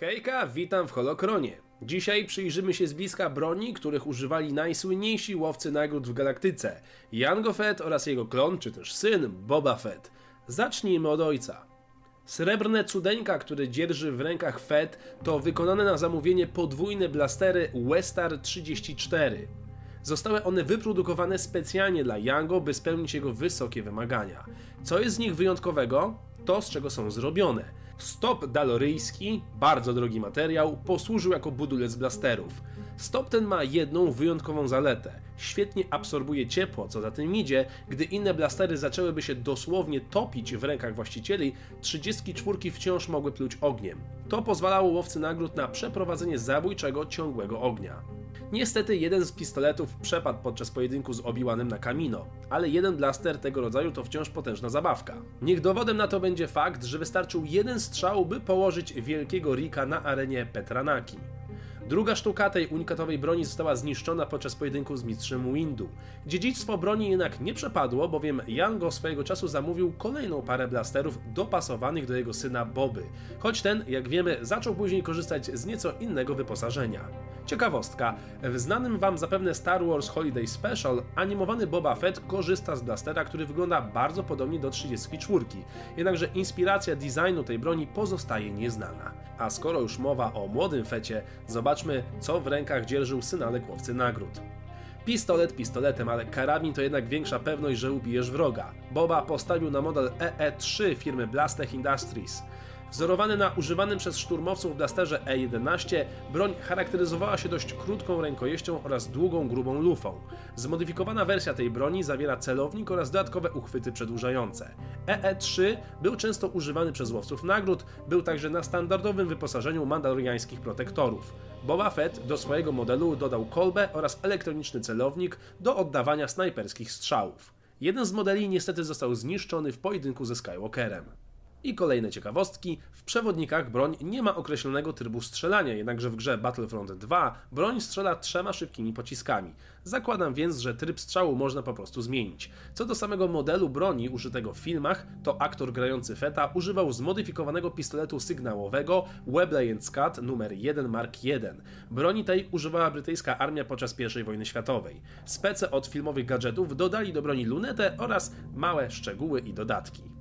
Hejka, witam w Holokronie. Dzisiaj przyjrzymy się z bliska broni, których używali najsłynniejsi łowcy nagród w galaktyce. Jango Fett oraz jego klon, czy też syn, Boba Fett. Zacznijmy od ojca. Srebrne cudeńka, które dzierży w rękach Fett, to wykonane na zamówienie podwójne blastery Westar 34. Zostały one wyprodukowane specjalnie dla Yango, by spełnić jego wysokie wymagania. Co jest z nich wyjątkowego? To, z czego są zrobione. Stop daloryjski, bardzo drogi materiał, posłużył jako budulec blasterów. Stop ten ma jedną wyjątkową zaletę. Świetnie absorbuje ciepło, co za tym idzie, gdy inne blastery zaczęłyby się dosłownie topić w rękach właścicieli, 34 wciąż mogły pluć ogniem. To pozwalało łowcy nagród na przeprowadzenie zabójczego, ciągłego ognia. Niestety jeden z pistoletów przepadł podczas pojedynku z Obi-Wanem na Kamino, ale jeden blaster tego rodzaju to wciąż potężna zabawka. Niech dowodem na to będzie fakt, że wystarczył jeden strzał, by położyć wielkiego Rika na arenie Petranaki. Druga sztuka tej unikatowej broni została zniszczona podczas pojedynku z mistrzem Windu. Dziedzictwo broni jednak nie przepadło, bowiem Yango swojego czasu zamówił kolejną parę blasterów dopasowanych do jego syna Boby, choć ten, jak wiemy, zaczął później korzystać z nieco innego wyposażenia. Ciekawostka, w znanym wam zapewne Star Wars Holiday Special animowany Boba Fett korzysta z blastera, który wygląda bardzo podobnie do 34, jednakże inspiracja designu tej broni pozostaje nieznana. A skoro już mowa o młodym Fecie, zobaczmy co w rękach dzierżył synalek łowcy nagród. Pistolet pistoletem, ale karabin to jednak większa pewność, że ubijesz wroga. Boba postawił na model EE3 firmy Blastech Industries. Wzorowany na używanym przez szturmowców blasterze E11, broń charakteryzowała się dość krótką rękojeścią oraz długą, grubą lufą. Zmodyfikowana wersja tej broni zawiera celownik oraz dodatkowe uchwyty przedłużające. EE3 był często używany przez łowców nagród, był także na standardowym wyposażeniu mandaloriańskich protektorów. Boba Fett do swojego modelu dodał kolbę oraz elektroniczny celownik do oddawania snajperskich strzałów. Jeden z modeli niestety został zniszczony w pojedynku ze Skywalkerem. I kolejne ciekawostki. W przewodnikach broń nie ma określonego trybu strzelania, jednakże w grze Battlefront 2 broń strzela trzema szybkimi pociskami. Zakładam więc, że tryb strzału można po prostu zmienić. Co do samego modelu broni użytego w filmach, to aktor grający Feta używał zmodyfikowanego pistoletu sygnałowego Webley Scott nr 1 Mark I. Broni tej używała brytyjska armia podczas I wojny światowej. Spece od filmowych gadżetów dodali do broni lunetę oraz małe szczegóły i dodatki.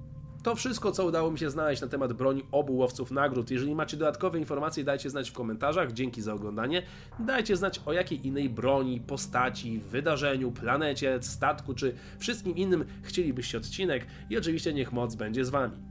To wszystko, co udało mi się znaleźć na temat broni obu łowców nagród. Jeżeli macie dodatkowe informacje, dajcie znać w komentarzach. Dzięki za oglądanie. Dajcie znać o jakiej innej broni, postaci, wydarzeniu, planecie, statku czy wszystkim innym chcielibyście odcinek i oczywiście niech moc będzie z wami.